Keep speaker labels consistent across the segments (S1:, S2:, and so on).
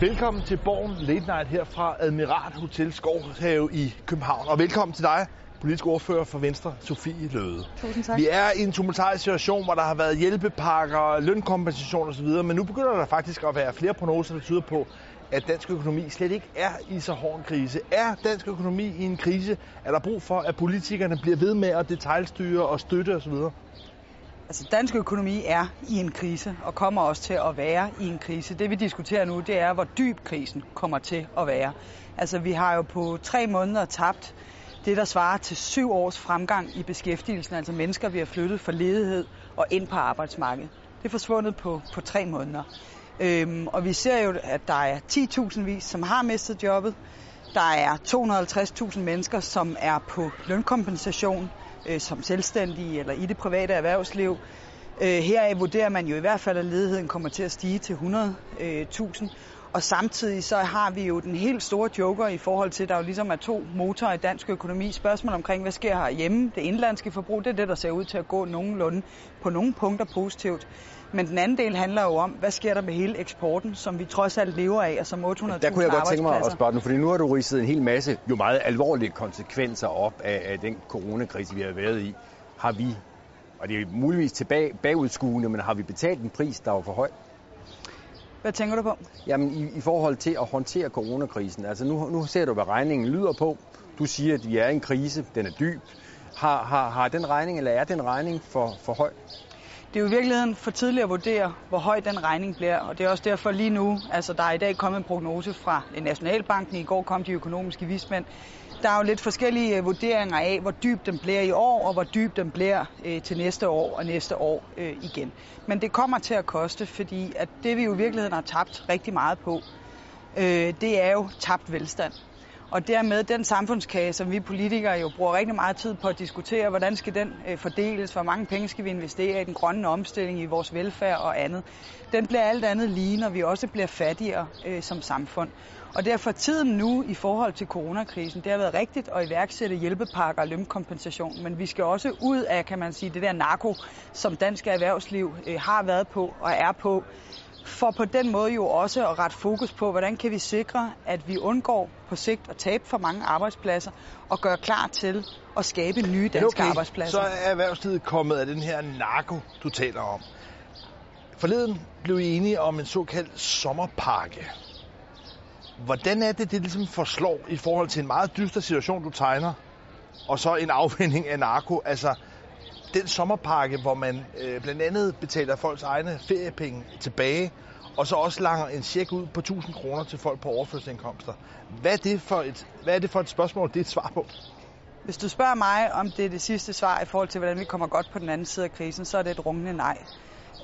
S1: Velkommen til Borgen Late Night her fra Admiral Hotel Skovhave i København. Og velkommen til dig, politisk ordfører for Venstre, Sofie Løde.
S2: Tusind tak.
S1: Vi er i en tumultarisk situation, hvor der har været hjælpepakker, lønkompensation osv., men nu begynder der faktisk at være flere prognoser, der tyder på, at dansk økonomi slet ikke er i så hård en krise. Er dansk økonomi i en krise? Er der brug for, at politikerne bliver ved med at detaljstyre og støtte osv.?
S2: Altså, dansk økonomi er i en krise, og kommer også til at være i en krise. Det vi diskuterer nu, det er, hvor dyb krisen kommer til at være. Altså, vi har jo på tre måneder tabt det, der svarer til syv års fremgang i beskæftigelsen, altså mennesker, vi har flyttet fra ledighed og ind på arbejdsmarkedet. Det er forsvundet på, på tre måneder. Øhm, og vi ser jo, at der er 10.000 vis, som har mistet jobbet. Der er 250.000 mennesker, som er på lønkompensation øh, som selvstændige eller i det private erhvervsliv. Øh, heraf vurderer man jo i hvert fald, at ledigheden kommer til at stige til 100.000. Øh, Og samtidig så har vi jo den helt store joker i forhold til, at der jo ligesom er to motorer i dansk økonomi. Spørgsmål omkring, hvad sker herhjemme? Det indlandske forbrug, det er det, der ser ud til at gå nogenlunde på nogle punkter positivt. Men den anden del handler jo om, hvad sker der med hele eksporten, som vi trods alt lever af, og som 800.000
S3: Der kunne jeg godt tænke mig at spørge den, fordi nu har du ridset en hel masse jo meget alvorlige konsekvenser op af, af den coronakrise, vi har været i. Har vi, og det er muligvis tilbage, bagudskuende, men har vi betalt en pris, der var for høj?
S2: Hvad tænker du på?
S3: Jamen i, i forhold til at håndtere coronakrisen. Altså nu, nu ser du, hvad regningen lyder på. Du siger, at vi er i en krise, den er dyb. Har, har, har den regning, eller er den regning for, for høj?
S2: Det er jo i virkeligheden for tidligt at vurdere, hvor høj den regning bliver, og det er også derfor lige nu, altså der er i dag kommet en prognose fra Nationalbanken, i går kom de økonomiske vismænd. Der er jo lidt forskellige øh, vurderinger af, hvor dyb den bliver i år, og hvor dyb den bliver øh, til næste år og næste år øh, igen. Men det kommer til at koste, fordi at det vi jo i virkeligheden har tabt rigtig meget på, øh, det er jo tabt velstand. Og dermed den samfundskage, som vi politikere jo bruger rigtig meget tid på at diskutere, hvordan skal den øh, fordeles, hvor mange penge skal vi investere i den grønne omstilling, i vores velfærd og andet. Den bliver alt andet lige, når vi også bliver fattigere øh, som samfund. Og derfor tiden nu i forhold til coronakrisen, det har været rigtigt at iværksætte hjælpepakker og lønkompensation, men vi skal også ud af, kan man sige, det der narko, som dansk erhvervsliv øh, har været på og er på, for på den måde jo også at rette fokus på, hvordan kan vi sikre, at vi undgår på sigt at tabe for mange arbejdspladser og gøre klar til at skabe nye danske
S1: okay,
S2: arbejdspladser.
S1: Så er erhvervslivet kommet af den her narko, du taler om. Forleden blev I enige om en såkaldt sommerpakke. Hvordan er det, det ligesom forslår i forhold til en meget dyster situation, du tegner, og så en afvinding af narko? Altså, den sommerpakke, hvor man øh, blandt andet betaler folks egne feriepenge tilbage, og så også langer en check ud på 1000 kroner til folk på overførselsindkomster. Hvad er, det for et, hvad er det for et spørgsmål, det er et svar på?
S2: Hvis du spørger mig, om det er det sidste svar i forhold til, hvordan vi kommer godt på den anden side af krisen, så er det et rungende nej.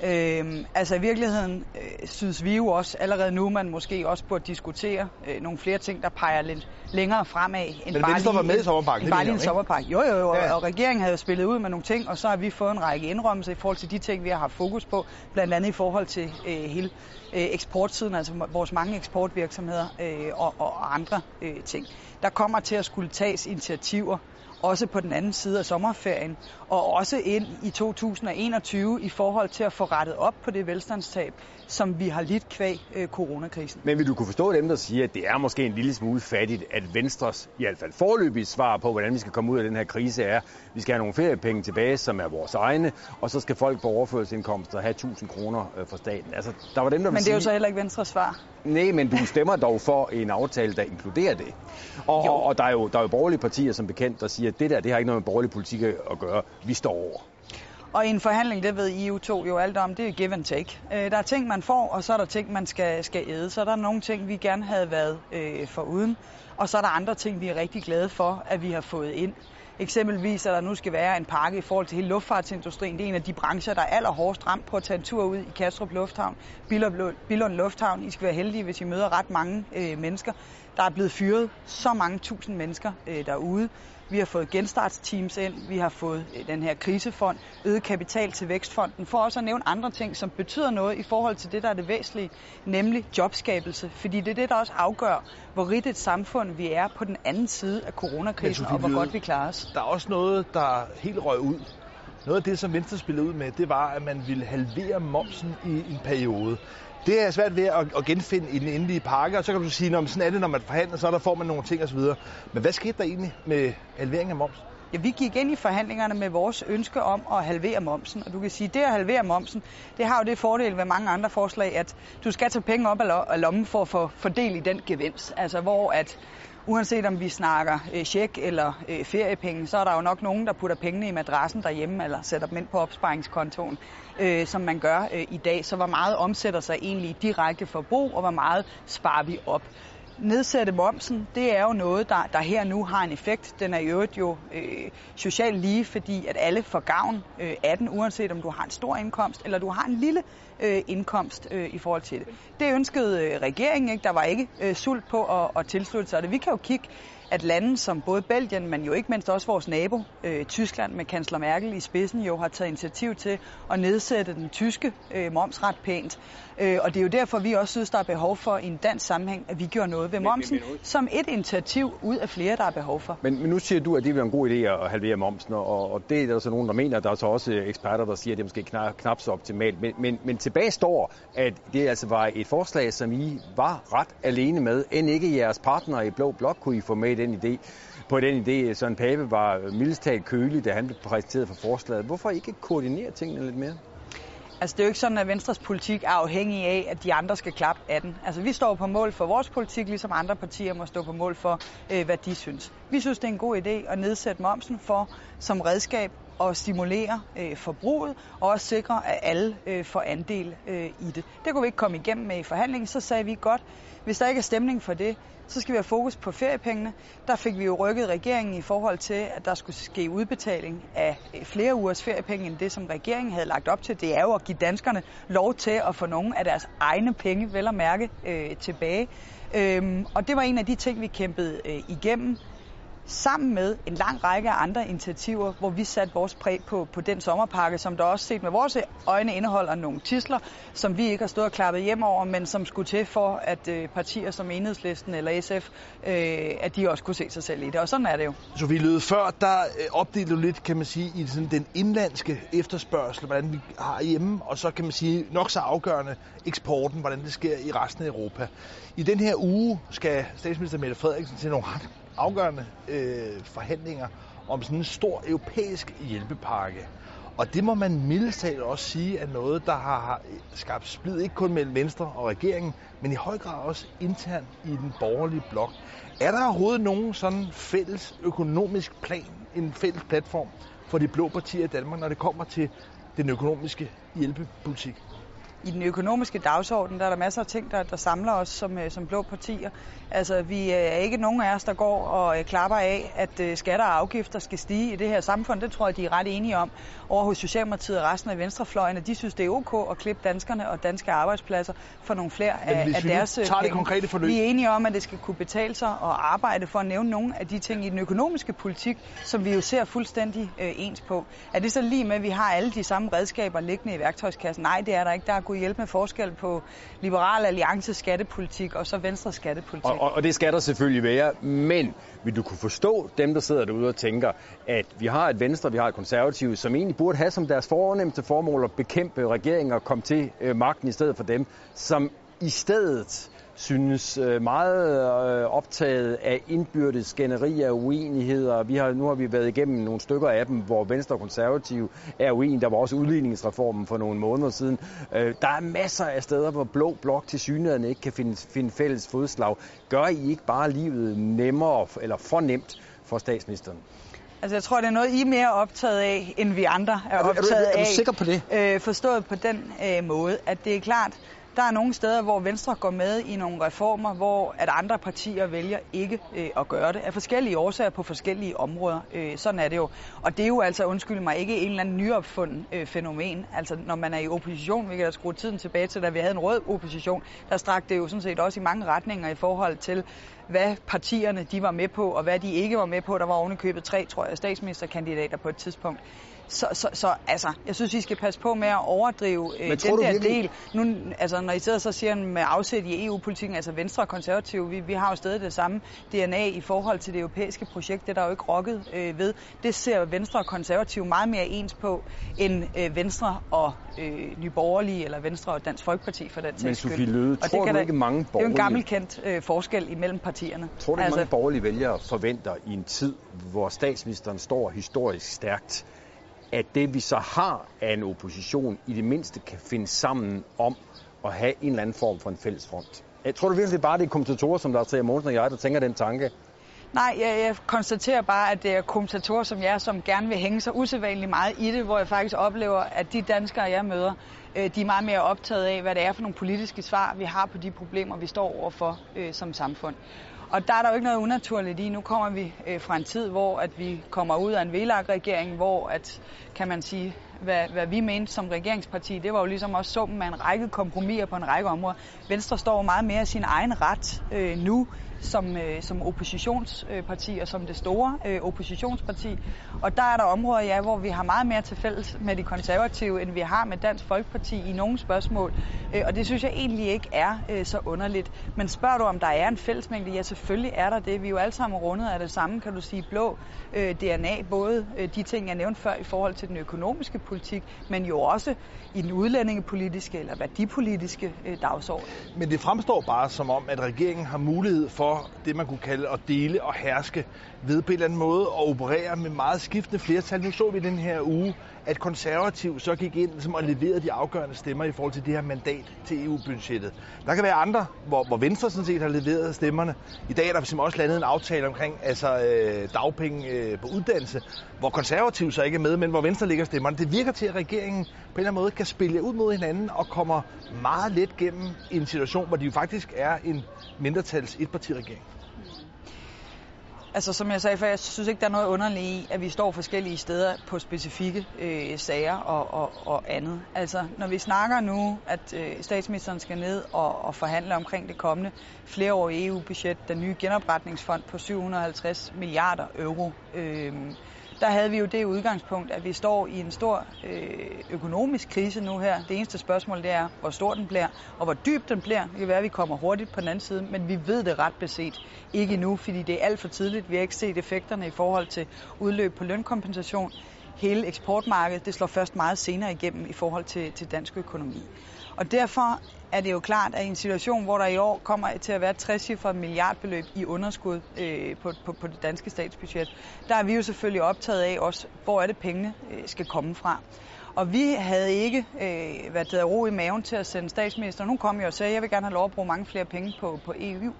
S2: Øhm, altså i virkeligheden øh, synes vi jo også allerede nu, man måske også burde diskutere øh, nogle flere ting, der peger lidt længere fremad. End
S1: Men
S2: bare
S1: Venstre
S2: lige,
S1: var med i sommerpakken, det
S2: bare lige en sommerpakke. Jo, jo, jo,
S1: ja.
S2: og regeringen havde jo spillet ud med nogle ting, og så har vi fået en række indrømmelser i forhold til de ting, vi har haft fokus på, blandt andet i forhold til øh, hele øh, eksportsiden, altså vores mange eksportvirksomheder øh, og, og andre øh, ting. Der kommer til at skulle tages initiativer også på den anden side af sommerferien, og også ind i 2021 i forhold til at få rettet op på det velstandstab, som vi har lidt kvæg øh, coronakrisen.
S3: Men vil du kunne forstå dem, der siger, at det er måske en lille smule fattigt, at Venstres, i hvert fald forløbige svar på, hvordan vi skal komme ud af den her krise er, at vi skal have nogle feriepenge tilbage, som er vores egne, og så skal folk på overførselsindkomster have 1000 kroner øh, fra staten. Altså, der var dem, der
S2: Men det er jo så heller ikke Venstres svar.
S3: Nej, men du stemmer dog for en aftale, der inkluderer det. Og, og, og der, er jo, der er jo borgerlige partier som bekendt, der siger, det der, det har ikke noget med borgerlig politik at gøre. Vi står over.
S2: Og i en forhandling, det ved EU2 jo alt om, det er give and take. Øh, der er ting, man får, og så er der ting, man skal, skal æde. Så der er nogle ting, vi gerne havde været øh, foruden. Og så er der andre ting, vi er rigtig glade for, at vi har fået ind. Eksempelvis, at der nu skal være en pakke i forhold til hele luftfartsindustrien. Det er en af de brancher, der er allerhårdest ramt på at tage en tur ud i Kastrup Lufthavn, Billund Lufthavn. I skal være heldige, hvis I møder ret mange øh, mennesker. Der er blevet fyret så mange tusind mennesker øh, derude. Vi har fået genstartsteams ind, vi har fået øh, den her krisefond, øget kapital til Vækstfonden, for også at nævne andre ting, som betyder noget i forhold til det, der er det væsentlige, nemlig jobskabelse. Fordi det er det, der også afgør, hvor rigt et samfund vi er på den anden side af coronakrisen, og hvor godt vi klarer os.
S1: Der er også noget, der helt røg ud. noget af det, som Venstre spillede ud med, det var, at man ville halvere momsen i en periode. Det er svært ved at, at genfinde i den endelige pakke, og så kan du sige, at sådan er det, når man forhandler, så der får man nogle ting osv. Men hvad skete der egentlig med halvering af moms?
S2: Ja, vi gik ind i forhandlingerne med vores ønske om at halvere momsen. Og du kan sige, at det at halvere momsen, det har jo det fordel ved mange andre forslag, at du skal tage penge op af lommen for at få fordel i den gevinst. Altså hvor at uanset om vi snakker øh, check eller øh, feriepenge, så er der jo nok nogen, der putter pengene i madrassen derhjemme, eller sætter dem ind på opsparingskontoen, øh, som man gør øh, i dag. Så hvor meget omsætter sig egentlig i direkte forbrug, og hvor meget sparer vi op? Nedsætte momsen, det er jo noget, der, der her nu har en effekt. Den er i øvrigt jo øh, socialt lige, fordi at alle får gavn øh, af den, uanset om du har en stor indkomst eller du har en lille øh, indkomst øh, i forhold til det. Det ønskede øh, regeringen ikke. Der var ikke øh, sult på at, at tilslutte sig det. Vi kan jo kigge at lande som både Belgien, men jo ikke mindst også vores nabo, øh, Tyskland med kansler Merkel i spidsen, jo har taget initiativ til at nedsætte den tyske øh, moms ret pænt. Øh, og det er jo derfor, vi også synes, der er behov for i en dansk sammenhæng, at vi gør noget ved momsen, men, men, som et initiativ ud af flere, der er behov for.
S3: Men, men nu siger du, at det er en god idé at halvere momsen, og, og det er der så nogen, der mener, der er så også eksperter, der siger, at det er måske knap, knap så optimalt. Men, men, men tilbage står, at det altså var et forslag, som I var ret alene med, end ikke jeres partner i Blå Blok kunne I få med den idé. På den idé, Søren Pape var mildest kølig, da han blev præsenteret for forslaget. Hvorfor ikke koordinere tingene lidt mere?
S2: Altså, det er jo ikke sådan, at Venstres politik er afhængig af, at de andre skal klappe af den. Altså, vi står på mål for vores politik, ligesom andre partier må stå på mål for, øh, hvad de synes. Vi synes, det er en god idé at nedsætte momsen for som redskab at stimulere øh, forbruget og også sikre, at alle øh, får andel øh, i det. Det kunne vi ikke komme igennem med i forhandlingen, så sagde vi godt, hvis der ikke er stemning for det, så skal vi have fokus på feriepengene. Der fik vi jo rykket regeringen i forhold til, at der skulle ske udbetaling af øh, flere ugers feriepenge end det, som regeringen havde lagt op til. Det er jo at give danskerne lov til at få nogle af deres egne penge, vel at mærke, øh, tilbage. Øhm, og det var en af de ting, vi kæmpede øh, igennem sammen med en lang række andre initiativer, hvor vi satte vores præg på, på den sommerpakke, som der også set med vores øjne indeholder nogle tisler, som vi ikke har stået og klappet hjem over, men som skulle til for, at øh, partier som Enhedslisten eller SF, øh, at de også kunne se sig selv i det. Og sådan er det jo.
S1: Så vi lød før, der øh, opdelte du lidt, kan man sige, i sådan den indlandske efterspørgsel, hvordan vi har hjemme, og så kan man sige nok så afgørende eksporten, hvordan det sker i resten af Europa. I den her uge skal statsminister Mette Frederiksen til nogle ret afgørende øh, forhandlinger om sådan en stor europæisk hjælpepakke. Og det må man mildest også sige er noget, der har skabt splid ikke kun mellem Venstre og regeringen, men i høj grad også internt i den borgerlige blok. Er der overhovedet nogen sådan fælles økonomisk plan, en fælles platform for de blå partier i Danmark, når det kommer til den økonomiske hjælpepolitik?
S2: I den økonomiske dagsorden, der er der masser af ting, der, der samler os som, øh, som blå partier. Altså, vi er ikke nogen af os, der går og øh, klapper af, at øh, skatter og afgifter skal stige i det her samfund. Det tror jeg, de er ret enige om over hos Socialdemokratiet og resten af venstrefløjen, at de synes, det er ok at klippe danskerne og danske arbejdspladser for nogle flere af, af deres
S1: tager det konkrete forløb.
S2: Vi er enige om, at det skal kunne betale sig at arbejde for at nævne nogle af de ting i den økonomiske politik, som vi jo ser fuldstændig øh, ens på. Er det så lige med, at vi har alle de samme redskaber liggende i værktøjskassen? Nej, det er der ikke. Der er kunne hjælpe med forskel på Liberal Alliances skattepolitik og så Venstre skattepolitik.
S3: Og, og, og det skal der selvfølgelig være, men vil du kunne forstå dem, der sidder derude og tænker, at vi har et Venstre, vi har et konservativt, som egentlig burde have som deres fornemmeste formål at bekæmpe regeringen og komme til øh, magten i stedet for dem, som i stedet synes øh, meget øh, optaget af indbyrdes skænderier og uenigheder. Vi har, nu har vi været igennem nogle stykker af dem, hvor Venstre og Konservative er uenige. Der var også udligningsreformen for nogle måneder siden. Øh, der er masser af steder, hvor Blå Blok til synligheden ikke kan finde, finde fælles fodslag. Gør I ikke bare livet nemmere eller for nemt for statsministeren?
S2: Altså, jeg tror, det er noget, I er mere optaget af, end vi andre er, er optaget af.
S1: Er du, er du sikker på det?
S2: Øh, forstået på den øh, måde, at det er klart, der er nogle steder, hvor Venstre går med i nogle reformer, hvor at andre partier vælger ikke øh, at gøre det, af forskellige årsager på forskellige områder. Øh, sådan er det jo. Og det er jo altså, undskyld mig, ikke en eller anden nyopfundet øh, fænomen. Altså, når man er i opposition, vi kan da skrue tiden tilbage til, da vi havde en rød opposition, der strakte det jo sådan set også i mange retninger i forhold til hvad partierne de var med på, og hvad de ikke var med på. Der var ovenikøbet tre, tror jeg, statsministerkandidater på et tidspunkt. Så, så, så altså, jeg synes, I skal passe på med at overdrive øh, den der virkelig... del. Nu, altså, når I sidder så siger med afsæt i EU-politikken, altså Venstre og Konservative, vi, vi har jo stadig det samme DNA i forhold til det europæiske projekt. Det er der jo ikke rokket øh, ved. Det ser Venstre og Konservative meget mere ens på, end øh, Venstre og øh, Nye Borgerlige, eller Venstre og Dansk Folkeparti for den
S3: Men Sofie Løde, og tror
S2: det
S3: du ikke mange borgerlige...
S2: Det er jo en gammelkendt øh, forskel imellem partierne.
S3: Tror du ikke altså... mange borgerlige vælgere forventer i en tid, hvor statsministeren står historisk stærkt, at det vi så har af en opposition i det mindste kan finde sammen om at have en eller anden form for en fælles front. Jeg tror du virkelig, det er bare det kommentatorer, som der Trier Mogensen og jeg, der tænker den tanke?
S2: Nej, jeg, jeg konstaterer bare, at det er kommentatorer som jeg, som gerne vil hænge sig usædvanligt meget i det, hvor jeg faktisk oplever, at de danskere, jeg møder, øh, de er meget mere optaget af, hvad det er for nogle politiske svar, vi har på de problemer, vi står overfor øh, som samfund. Og der er der jo ikke noget unaturligt i. Nu kommer vi øh, fra en tid, hvor at vi kommer ud af en VLAG-regering, hvor at, kan man sige, hvad, hvad vi mente som regeringsparti, det var jo ligesom også summen af en række kompromiser på en række områder. Venstre står meget mere i sin egen ret øh, nu, som, øh, som oppositionsparti og som det store øh, oppositionsparti. Og der er der områder, ja, hvor vi har meget mere til fælles med de konservative, end vi har med Dansk Folkeparti i nogle spørgsmål. Øh, og det synes jeg egentlig ikke er øh, så underligt. Men spørger du, om der er en fællesmængde? Ja, selvfølgelig er der det. Vi er jo alle sammen rundet af det samme, kan du sige, blå øh, DNA. Både øh, de ting, jeg nævnte før i forhold til den økonomiske politik, men jo også i den udlændingepolitiske eller værdipolitiske øh, dagsorden.
S1: Men det fremstår bare som om, at regeringen har mulighed for det, man kunne kalde at dele og herske ved på en eller anden måde og operere med meget skiftende flertal. Nu så vi den her uge, at konservativ så gik ind som og leverede de afgørende stemmer i forhold til det her mandat til EU-budgettet. Der kan være andre, hvor, hvor Venstre sådan set har leveret stemmerne. I dag er der simpelthen også landet en aftale omkring altså, øh, dagpenge øh, på uddannelse, hvor konservativ så ikke er med, men hvor Venstre ligger stemmerne. Det virker til, at regeringen på en eller anden måde kan spille ud mod hinanden og kommer meget let gennem en situation, hvor de jo faktisk er en mindretals etpartiregering. Mm.
S2: Altså som jeg sagde før, jeg synes ikke, der er noget underligt i, at vi står forskellige steder på specifikke øh, sager og, og, og andet. Altså når vi snakker nu, at øh, statsministeren skal ned og, og forhandle omkring det kommende flereårige EU-budget, den nye genopretningsfond på 750 milliarder euro, øh, der havde vi jo det udgangspunkt, at vi står i en stor øh, økonomisk krise nu her. Det eneste spørgsmål det er, hvor stor den bliver, og hvor dyb den bliver. Det kan være, at vi kommer hurtigt på den anden side, men vi ved det ret beset ikke nu, fordi det er alt for tidligt. Vi har ikke set effekterne i forhold til udløb på lønkompensation. Hele eksportmarkedet, det slår først meget senere igennem i forhold til, til dansk økonomi. Og derfor er det jo klart, at i en situation, hvor der i år kommer til at være 60 milliardbeløb i underskud øh, på, på, på det danske statsbudget, der er vi jo selvfølgelig optaget af også, hvor er det pengene øh, skal komme fra. Og vi havde ikke øh, været der ro i maven til at sende statsministeren. Hun kom jo og sagde, at jeg vil gerne have lov at bruge mange flere penge på, på EU.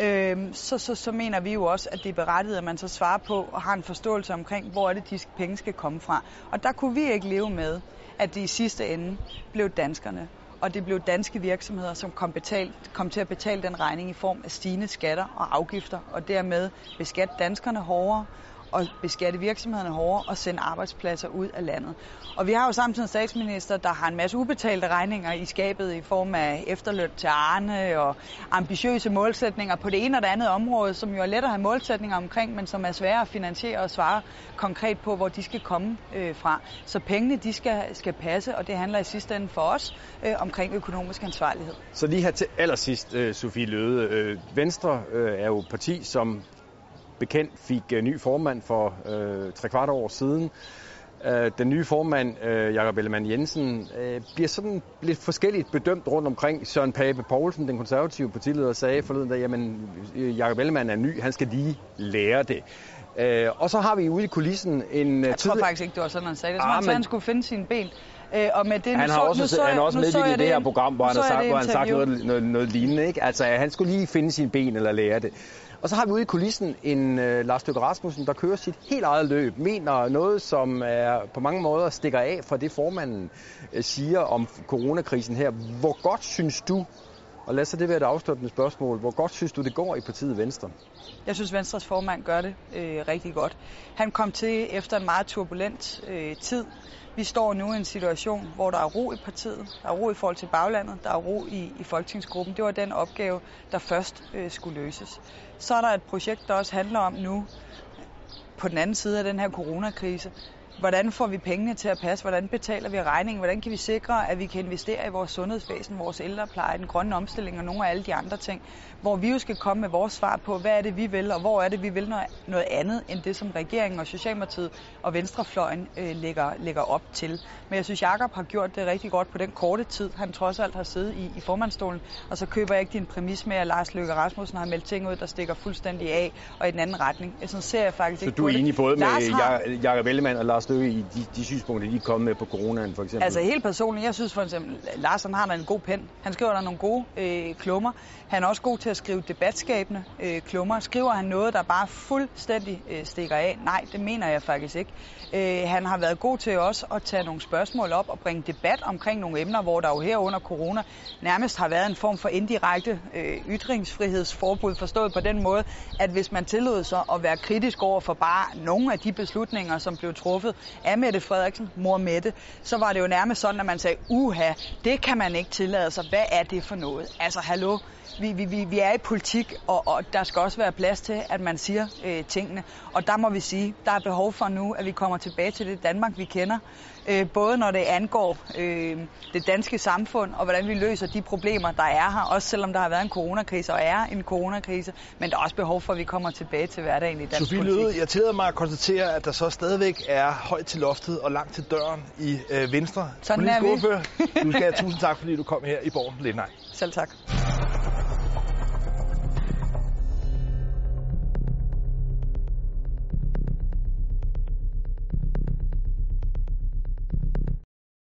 S2: Øh, så, så, så mener vi jo også, at det er berettiget, at man så svarer på og har en forståelse omkring, hvor er det, de penge skal komme fra. Og der kunne vi ikke leve med, at det i sidste ende blev danskerne. Og det blev danske virksomheder, som kom, betalt, kom til at betale den regning i form af stigende skatter og afgifter, og dermed beskatte danskerne hårdere, at beskatte virksomhederne hårdere og sende arbejdspladser ud af landet. Og vi har jo samtidig en statsminister, der har en masse ubetalte regninger i skabet i form af efterløn til Arne og ambitiøse målsætninger på det ene og det andet område, som jo er let at have målsætninger omkring, men som er svære at finansiere og svare konkret på, hvor de skal komme øh, fra. Så pengene, de skal, skal passe, og det handler i sidste ende for os øh, omkring økonomisk ansvarlighed.
S3: Så lige her til allersidst, øh, Sofie Løde. Øh, Venstre øh, er jo parti, som bekendt fik uh, ny formand for uh, tre kvart år siden. Uh, den nye formand, uh, Jakob Ellemann Jensen, uh, bliver sådan lidt forskelligt bedømt rundt omkring. Søren Pape Poulsen, den konservative partileder, sagde forleden, at jamen, Jakob Ellemann er ny, han skal lige lære det. Uh, og så har vi ude i kulissen en...
S2: Jeg tror faktisk ikke, det var sådan, han sagde det. Som ah, han skulle finde sine ben.
S3: Øh, og med det, han har så, også, så, han også medvirket i det her program, hvor han har sagt, hvor han sagt noget, noget, noget lignende. Ikke? Altså, han skulle lige finde sine ben eller lære det. Og så har vi ude i kulissen en øh, Lars Løkke Rasmussen, der kører sit helt eget løb, mener noget, som er på mange måder stikker af fra det, formanden øh, siger om coronakrisen her. Hvor godt synes du, og lad så det være et afsluttende spørgsmål. Hvor godt synes du, det går i partiet Venstre?
S2: Jeg synes, Venstres formand gør det øh, rigtig godt. Han kom til efter en meget turbulent øh, tid. Vi står nu i en situation, hvor der er ro i partiet, der er ro i forhold til baglandet, der er ro i, i folketingsgruppen. Det var den opgave, der først øh, skulle løses. Så er der et projekt, der også handler om nu, på den anden side af den her coronakrise, Hvordan får vi pengene til at passe? Hvordan betaler vi regningen? Hvordan kan vi sikre, at vi kan investere i vores sundhedsvæsen, vores ældrepleje, den grønne omstilling og nogle af alle de andre ting? Hvor vi jo skal komme med vores svar på, hvad er det, vi vil, og hvor er det, vi vil noget, noget andet, end det, som regeringen og Socialdemokratiet og Venstrefløjen øh, lægger, lægger op til. Men jeg synes, Jakob har gjort det rigtig godt på den korte tid, han trods alt har siddet i, i formandstolen. Og så køber jeg ikke din præmis med, at Lars Løkke Rasmussen har meldt ting ud, der stikker fuldstændig af og i den anden retning. Sådan ser jeg faktisk
S3: så
S2: ikke
S3: du er enig både med. Jakob Ellemann og Lars Løkke i de, de synspunkter, de er kommet med på coronaen, for eksempel?
S2: Altså helt personligt, jeg synes for eksempel, Lars han har en god pen. Han skriver der nogle gode øh, klummer. Han er også god til at skrive debatskabende øh, klummer. Skriver han noget, der bare fuldstændig øh, stikker af? Nej, det mener jeg faktisk ikke. Øh, han har været god til også at tage nogle spørgsmål op og bringe debat omkring nogle emner, hvor der jo her under corona nærmest har været en form for indirekte øh, ytringsfrihedsforbud, forstået på den måde, at hvis man tillod sig at være kritisk over for bare nogle af de beslutninger, som blev truffet af Mette Frederiksen, mor Mette, så var det jo nærmest sådan, at man sagde, uha, det kan man ikke tillade sig. Hvad er det for noget? Altså, hallo, vi, vi, vi, vi er i politik, og, og der skal også være plads til, at man siger øh, tingene. Og der må vi sige, der er behov for nu, at vi kommer tilbage til det Danmark, vi kender. Øh, både når det angår øh, det danske samfund, og hvordan vi løser de problemer, der er her. Også selvom der har været en coronakrise, og er en coronakrise. Men der er også behov for, at vi kommer tilbage til hverdagen i dansk
S1: Sofie
S2: politik.
S1: Løde, jeg tillader mig at konstatere, at der så stadigvæk er højt til loftet og langt til døren i øh, Venstre.
S2: Sådan er vi.
S1: Ordfører, du skal have tusind tak, fordi du kom her i Borgen Lindej.
S2: Selv tak.